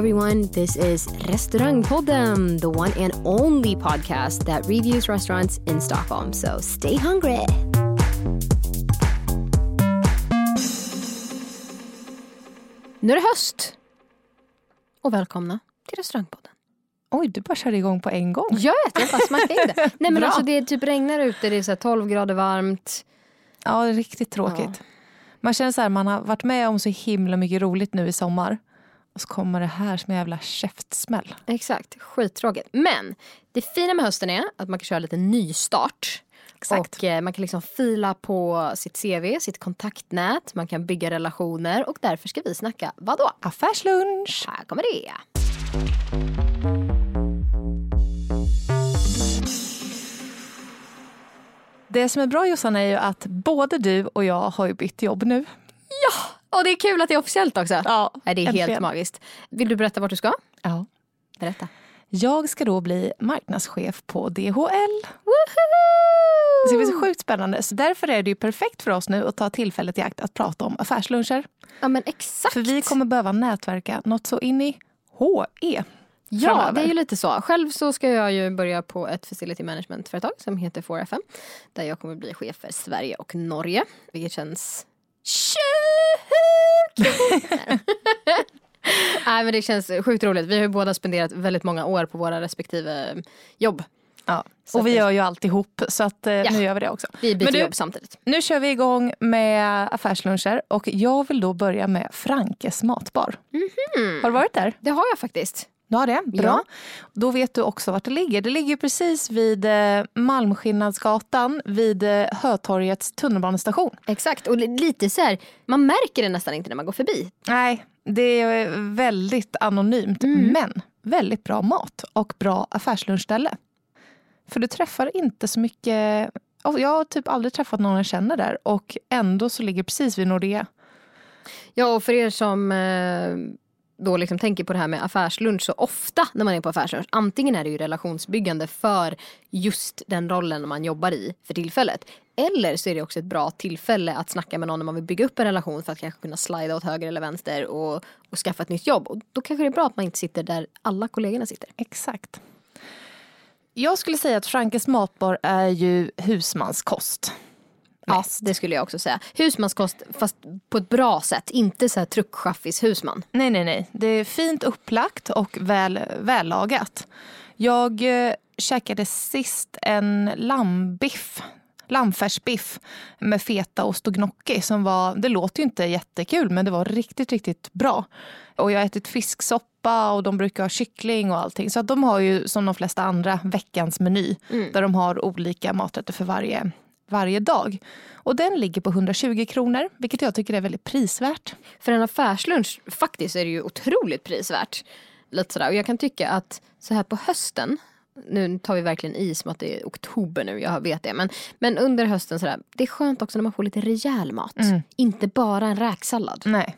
Everyone. This is Restaurangpodden, the one and only podcast that reviews restaurants in Stockholm. So stay hungry. Nu är det höst. Och välkomna till Restaurangpodden. Oj, du bara körde igång på en gång. Jag vet, jag bara smackade in det. Nej men alltså det typ regnar ute, det är så här 12 grader varmt. Ja, det är riktigt tråkigt. Man känner så här, man har varit med om så himla mycket roligt nu i sommar. Och så kommer det här som en jävla käftsmäll. Exakt, skittråkigt. Men det fina med hösten är att man kan köra lite nystart. Exakt. Och eh, man kan liksom fila på sitt CV, sitt kontaktnät, man kan bygga relationer och därför ska vi snacka vadå? Affärslunch! Här kommer det. Det som är bra Jossan är ju att både du och jag har ju bytt jobb nu. Och det är kul att det är officiellt också. Ja, Nej, det är helt äntligen. magiskt. Vill du berätta vart du ska? Ja. Berätta. Jag ska då bli marknadschef på DHL. Woho! Så det blir så sjukt spännande. Så därför är det ju perfekt för oss nu att ta tillfället i akt att prata om affärsluncher. Ja men exakt. För vi kommer behöva nätverka något så in i HE. Ja, framöver. det är ju lite så. Själv så ska jag ju börja på ett facility management-företag som heter 4FM. Där jag kommer bli chef för Sverige och Norge. Vilket känns sjukt Nej men det känns sjukt roligt. Vi har ju båda spenderat väldigt många år på våra respektive jobb. Ja. Så Och vi det- gör ju alltihop så att eh, nu gör vi det också. Vi byter du- jobb samtidigt. Nu kör vi igång med affärsluncher och jag vill då börja med Frankes matbar. Har du varit där? Det har jag faktiskt. Du har det? Bra. Ja. Då vet du också vart det ligger. Det ligger precis vid eh, Malmskillnadsgatan vid eh, Hötorgets tunnelbanestation. Exakt. Och li- lite så här, man märker det nästan inte när man går förbi. Nej, det är väldigt anonymt men väldigt bra mat och bra affärslunchställe. För du träffar inte så mycket... och Jag har typ aldrig träffat någon jag känner där och ändå så ligger precis vid Nordea. Ja, och för er som eh, då liksom tänker på det här med affärslunch så ofta när man är på affärslunch, antingen är det ju relationsbyggande för just den rollen man jobbar i för tillfället. Eller så är det också ett bra tillfälle att snacka med någon när man vill bygga upp en relation för att kanske kunna slida åt höger eller vänster och, och skaffa ett nytt jobb. Och då kanske det är bra att man inte sitter där alla kollegorna sitter. Exakt. Jag skulle säga att Frankes matbar är ju husmanskost. Ja, det skulle jag också säga. Husmanskost fast på ett bra sätt, inte så här truckchaffis husman. Nej, nej, nej. Det är fint upplagt och väl, vällagat. Jag eh, käkade sist en lammbiff. Lammfärsbiff med fetaost och gnocchi. Som var, det låter ju inte jättekul men det var riktigt, riktigt bra. Och jag har ätit fisksoppa och de brukar ha kyckling och allting. Så att de har ju som de flesta andra veckans meny. Där de har olika maträtter för varje, varje dag. Och den ligger på 120 kronor, vilket jag tycker är väldigt prisvärt. För en affärslunch faktiskt är det ju otroligt prisvärt. Lite sådär. Och jag kan tycka att så här på hösten, nu tar vi verkligen i som att det är oktober nu, jag vet det. Men, men under hösten sådär, det är skönt också när man får lite rejäl mat. Inte bara en räksallad. Nej.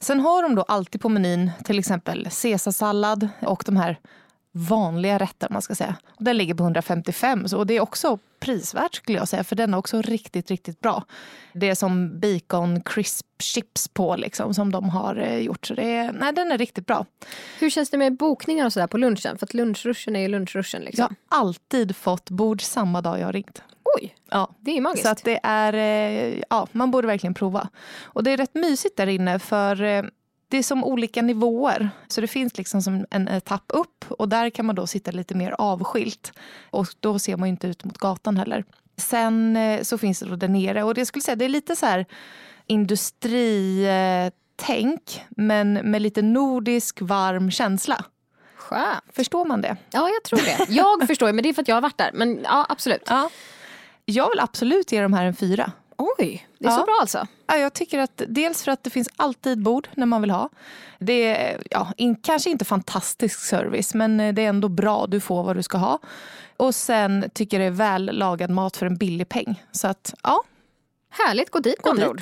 Sen har de då alltid på menyn till exempel caesarsallad och de här vanliga rätter man ska säga. Och Den ligger på 155 så, och det är också prisvärt skulle jag säga för den är också riktigt, riktigt bra. Det är som bacon crisp chips på liksom som de har eh, gjort. Så det är, nej, den är riktigt bra. Hur känns det med bokningar och sådär på lunchen? För att lunchruschen är ju lunchruschen Jag liksom. har alltid fått bord samma dag jag har ringt. Oj, Ja. det är magiskt. Så att det är, eh, ja, man borde verkligen prova. Och det är rätt mysigt där inne för eh, det är som olika nivåer. Så det finns liksom som en etapp upp och där kan man då sitta lite mer avskilt. Och då ser man ju inte ut mot gatan heller. Sen eh, så finns det då där nere och det skulle säga det är lite så här industritänk men med lite nordisk varm känsla. Skönt. Förstår man det? Ja, jag tror det. Jag förstår, men det är för att jag har varit där. Men ja, absolut. Ja. Jag vill absolut ge de här en fyra. Oj, det är Ja. så bra alltså. Ja, jag tycker att dels för att det finns alltid bord när man vill ha. Det är ja, in, kanske inte fantastisk service men eh, det är ändå bra. Du får vad du ska ha. Och sen tycker jag det är väl lagad mat för en billig peng. Så att ja, Härligt, gå dit med andra ord.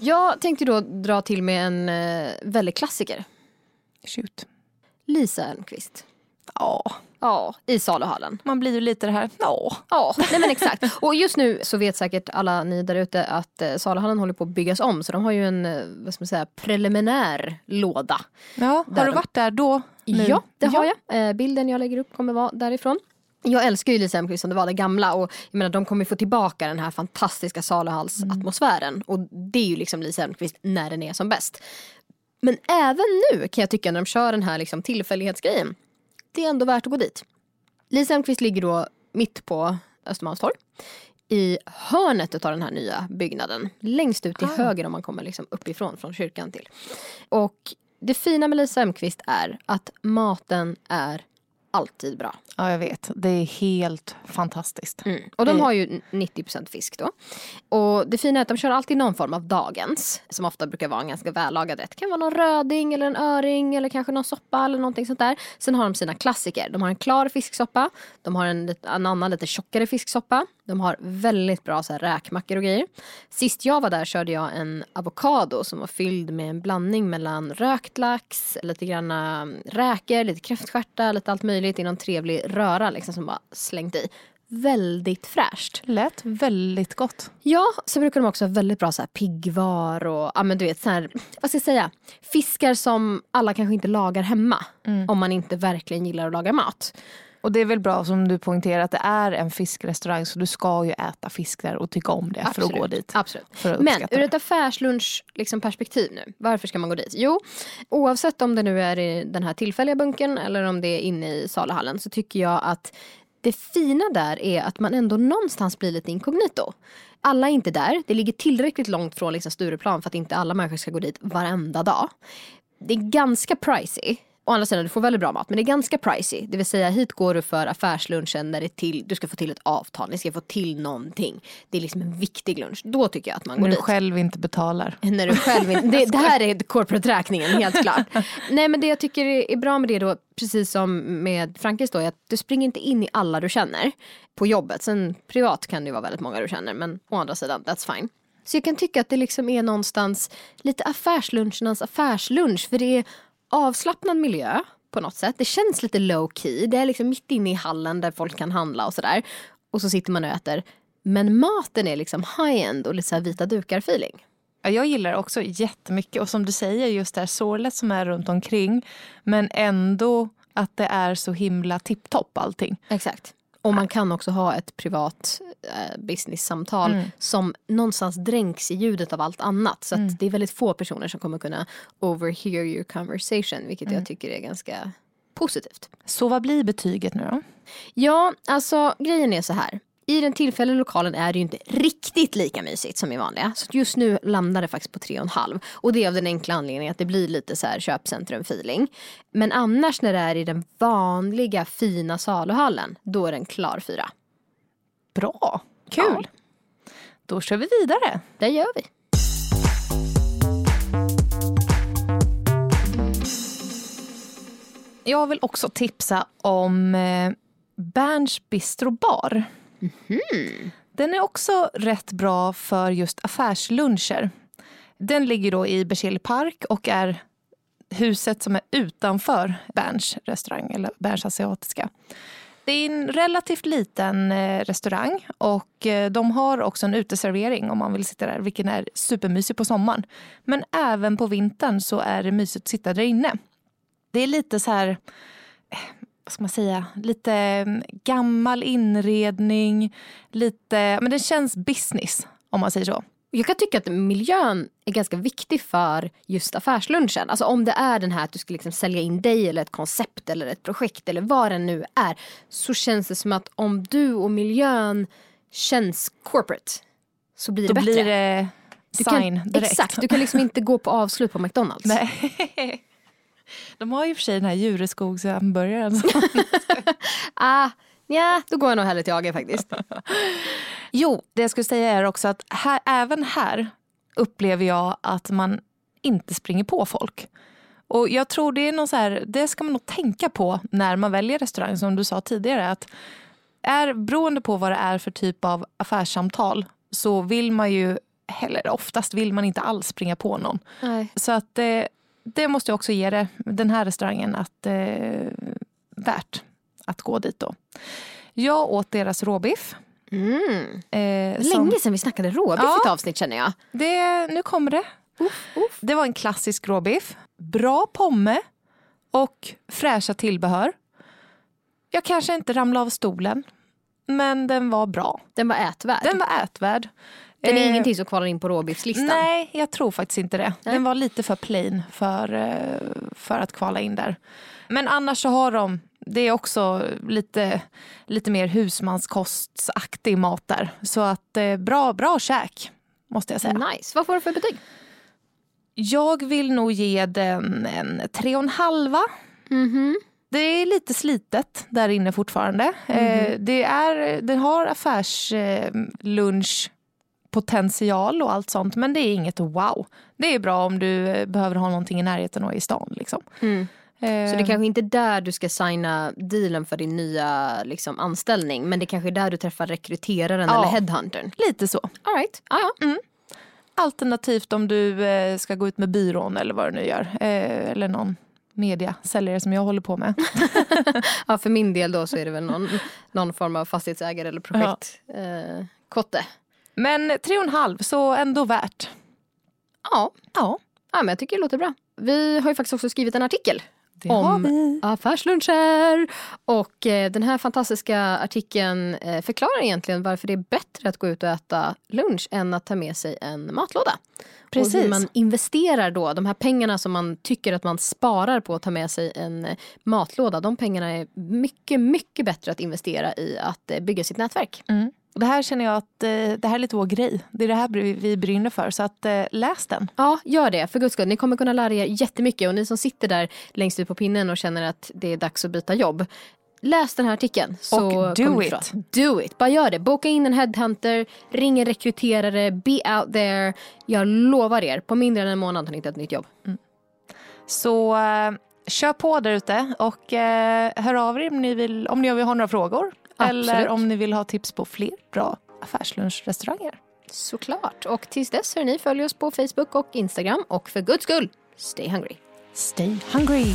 Jag tänkte då dra till med en eh, väldigt klassiker. Shoot. Lisa Elmqvist. Ja, Ja, i saluhallen. man blir ju lite det här, ja. Ja, nej men exakt. Och just nu så vet säkert alla ni där ute att eh, saluhallen håller på att byggas om. Så de har ju en eh, vad ska man säga, preliminär låda. ja har du varit där då? nu? Ja, det har jag. Eh, bilden jag lägger upp kommer vara därifrån. Jag älskar ju Lisa Elmqvist som det var det gamla och jag menar, de kommer få tillbaka den här fantastiska saluhallsatmosfären. Och det är ju liksom Lisa Elmqvist när den är som bäst. Men även nu kan jag tycka när de kör den här liksom tillfällighetsgrejen. Det är ändå värt att gå dit. Lisa Elmqvist ligger då mitt på Östermalmstorg. I hörnet av den här nya byggnaden. Längst ut till Ah. höger om man kommer liksom uppifrån från kyrkan till. Och det fina med Lisa Elmqvist är att maten är alltid bra. Ja, jag vet. Det är helt fantastiskt. Mm. Och de har ju 90% fisk då. Och det fina är att de kör alltid någon form av dagens. Som ofta brukar vara en ganska vällagad rätt. Det kan vara någon röding eller en öring eller kanske någon soppa eller någonting sånt där. Sen har de sina klassiker. De har en klar fisksoppa. De har en, en annan lite tjockare fisksoppa. De har väldigt bra så här, räkmackor och grejer. Sist jag var där körde jag en avokado som var fylld med en blandning mellan rökt lax, lite grann räkor, lite kräftstjärtar, lite allt möjligt i någon trevlig röra liksom, som bara slängt i. Väldigt fräscht. Lät väldigt gott. Ja, så brukar de också ha väldigt bra så här piggvar och ja, men du vet, så här, vad ska jag säga, fiskar som alla kanske inte lagar hemma. Om man inte verkligen gillar att laga mat. Och det är väl bra som du poängterar att det är en fiskrestaurang så du ska ju äta fisk där och tycka om det för att gå dit. Absolut. Men ur ett affärslunch liksom, perspektiv nu, varför ska man gå dit? Jo, oavsett om det nu är i den här tillfälliga bunkern eller om det är inne i saluhallen så tycker jag att det fina där är att man ändå någonstans blir lite inkognito. Alla är inte där, det ligger tillräckligt långt från liksom Stureplan för att inte alla människor ska gå dit varenda dag. Det är ganska pricey. Å andra sidan, du får väldigt bra mat, men det är ganska pricey. Det vill säga, hit går du för affärslunchen när det är till, du ska få till ett avtal, ni ska få till någonting. Det är liksom en viktig lunch. Då tycker jag att man går När du dit. själv inte betalar. När du själv inte, det, det här är corporate-räkningen, helt klart. Nej men det jag tycker är bra med det då, precis som med Frankis då, är att du springer inte in i alla du känner på jobbet. Sen privat kan det vara väldigt många du känner, men å andra sidan, that's fine. Så jag kan tycka att det liksom är någonstans lite affärslunchernas affärslunch, för det är avslappnad miljö på något sätt. Det känns lite low key, det är liksom mitt inne i hallen där folk kan handla och sådär. Och så sitter man och äter. Men maten är liksom high-end och lite så vita dukar-feeling. Ja, Jag gillar också jättemycket och som du säger just det här sorlet som är runt omkring men ändå att det är så himla tipptopp allting. Exakt. Och man kan också ha ett privat eh, business-samtal som någonstans dränks i ljudet av allt annat. Så att det är väldigt få personer som kommer kunna overhear your conversation, vilket jag tycker är ganska positivt. Så vad blir betyget nu då? Ja, alltså grejen är så här. I den tillfälliga lokalen är det ju inte riktigt lika mysigt som i vanliga. Så just nu landar det faktiskt på 3,5. Och det är av den enkla anledningen att det blir lite så här köpcentrum-feeling. Men annars när det är i den vanliga fina saluhallen, då är den klar fyra. Bra, kul. Då kör vi vidare. Det gör vi. Jag vill också tipsa om eh, Berns Bistro Bar. Mhm. Den är också rätt bra för just affärsluncher. Den ligger då i Berzelii park och är huset som är utanför Berns restaurang, eller Berns asiatiska. Det är en relativt liten eh, restaurang och eh, de har också en uteservering om man vill sitta där, vilken är supermysig på sommaren. Men även på vintern så är det mysigt att sitta där inne. Det är lite så här, vad ska man säga, lite mm, gammal inredning, lite, men det känns business om man säger så. Jag kan tycka att miljön är ganska viktig för just affärslunchen. Alltså om det är den här att du ska liksom sälja in dig eller ett koncept eller ett projekt eller vad det nu är. Så känns det som att om du och miljön känns corporate så blir det Då bättre. blir det Du kan, direkt. Exakt, du kan liksom inte gå på avslut på McDonalds. Nej. De har ju för sig den här Djureskogshamburgaren. Ah, ja, då går jag nog hellre till AG faktiskt. Jo, det jag skulle säga är också att här, även här upplever jag att man inte springer på folk. Och jag tror det är något så här, det ska man nog tänka på när man väljer restaurang som du sa tidigare. Att är, beroende på vad det är för typ av affärssamtal så vill man ju, eller oftast vill man inte alls springa på någon. Nej. Så att eh, det måste jag också ge det, den här restaurangen att eh, värt att gå dit då. Jag åt deras råbiff. Mm. Eh, som- Länge sedan vi snackade råbiff Ja. i ett avsnitt känner jag. Det, nu kommer det. Det var en klassisk råbiff. Bra pomme och fräscha tillbehör. Jag kanske inte ramlade av stolen, men den var bra. Den var ätvärd. Den var ätvärd. Den är Eh, ingenting som kvalar in på råbiffslistan. Nej, jag tror faktiskt inte det. Nej. Den var lite för plain för, eh, för att kvala in där. Men annars så har de, det är också lite, lite mer husmanskostsaktig mat där. Så att eh, bra, bra käk, måste jag säga. Nice. Vad får du för betyg? Jag vill nog ge den en tre och en halva. Mhm. Det är lite slitet där inne fortfarande. Eh, det är, den har affärslunchpotential och allt sånt men det är inget wow. Det är bra om du eh, behöver ha någonting i närheten och i stan. Liksom. Mm. Eh, Så det kanske inte är där du ska signa dealen för din nya liksom, anställning men det kanske är där du träffar rekryteraren Ja. eller headhuntern. Lite så. All right. ah, ja. Alternativt om du eh, ska gå ut med byrån eller vad du nu gör. Eh, eller någon mediasäljare som jag håller på med. ja, för min del då så är det väl någon, någon form av fastighetsägare eller projekt. Eh, kotte. Men tre och en halv, så ändå värt. Ja. Ja, ja, men jag tycker det låter bra. Vi har ju faktiskt också skrivit en artikel det om affärsluncher. Och eh, den här fantastiska artikeln eh, förklarar egentligen varför det är bättre att gå ut och äta lunch än att ta med sig en matlåda. Och hur Precis. man investerar då, de här pengarna som man tycker att man sparar på att ta med sig en eh, matlåda. De pengarna är mycket, mycket bättre att investera i att eh, bygga sitt nätverk. Mm. Och det här känner jag att eh, det här är lite vår grej. Det är det här vi- brinner för. Så att, eh, läs den. Ja, gör det. För guds skull. Ni kommer kunna lära er jättemycket. Och ni som sitter där längst ut på pinnen och känner att det är dags att byta jobb. Läs den här artikeln. Så Och do it. Do it. Bara gör det. Boka in en headhunter, ring en rekryterare, be out there. Jag lovar er, på mindre än en månad har ni hittat ett nytt jobb. Så eh, kör på där ute och eh, hör av er om ni, vill, om ni vill ha några frågor. Absolut. Eller om ni vill ha tips på fler bra affärslunchrestauranger. Såklart. Och tills dess hör ni följ oss på Facebook och Instagram. Och för guds skull, stay hungry. Stay hungry!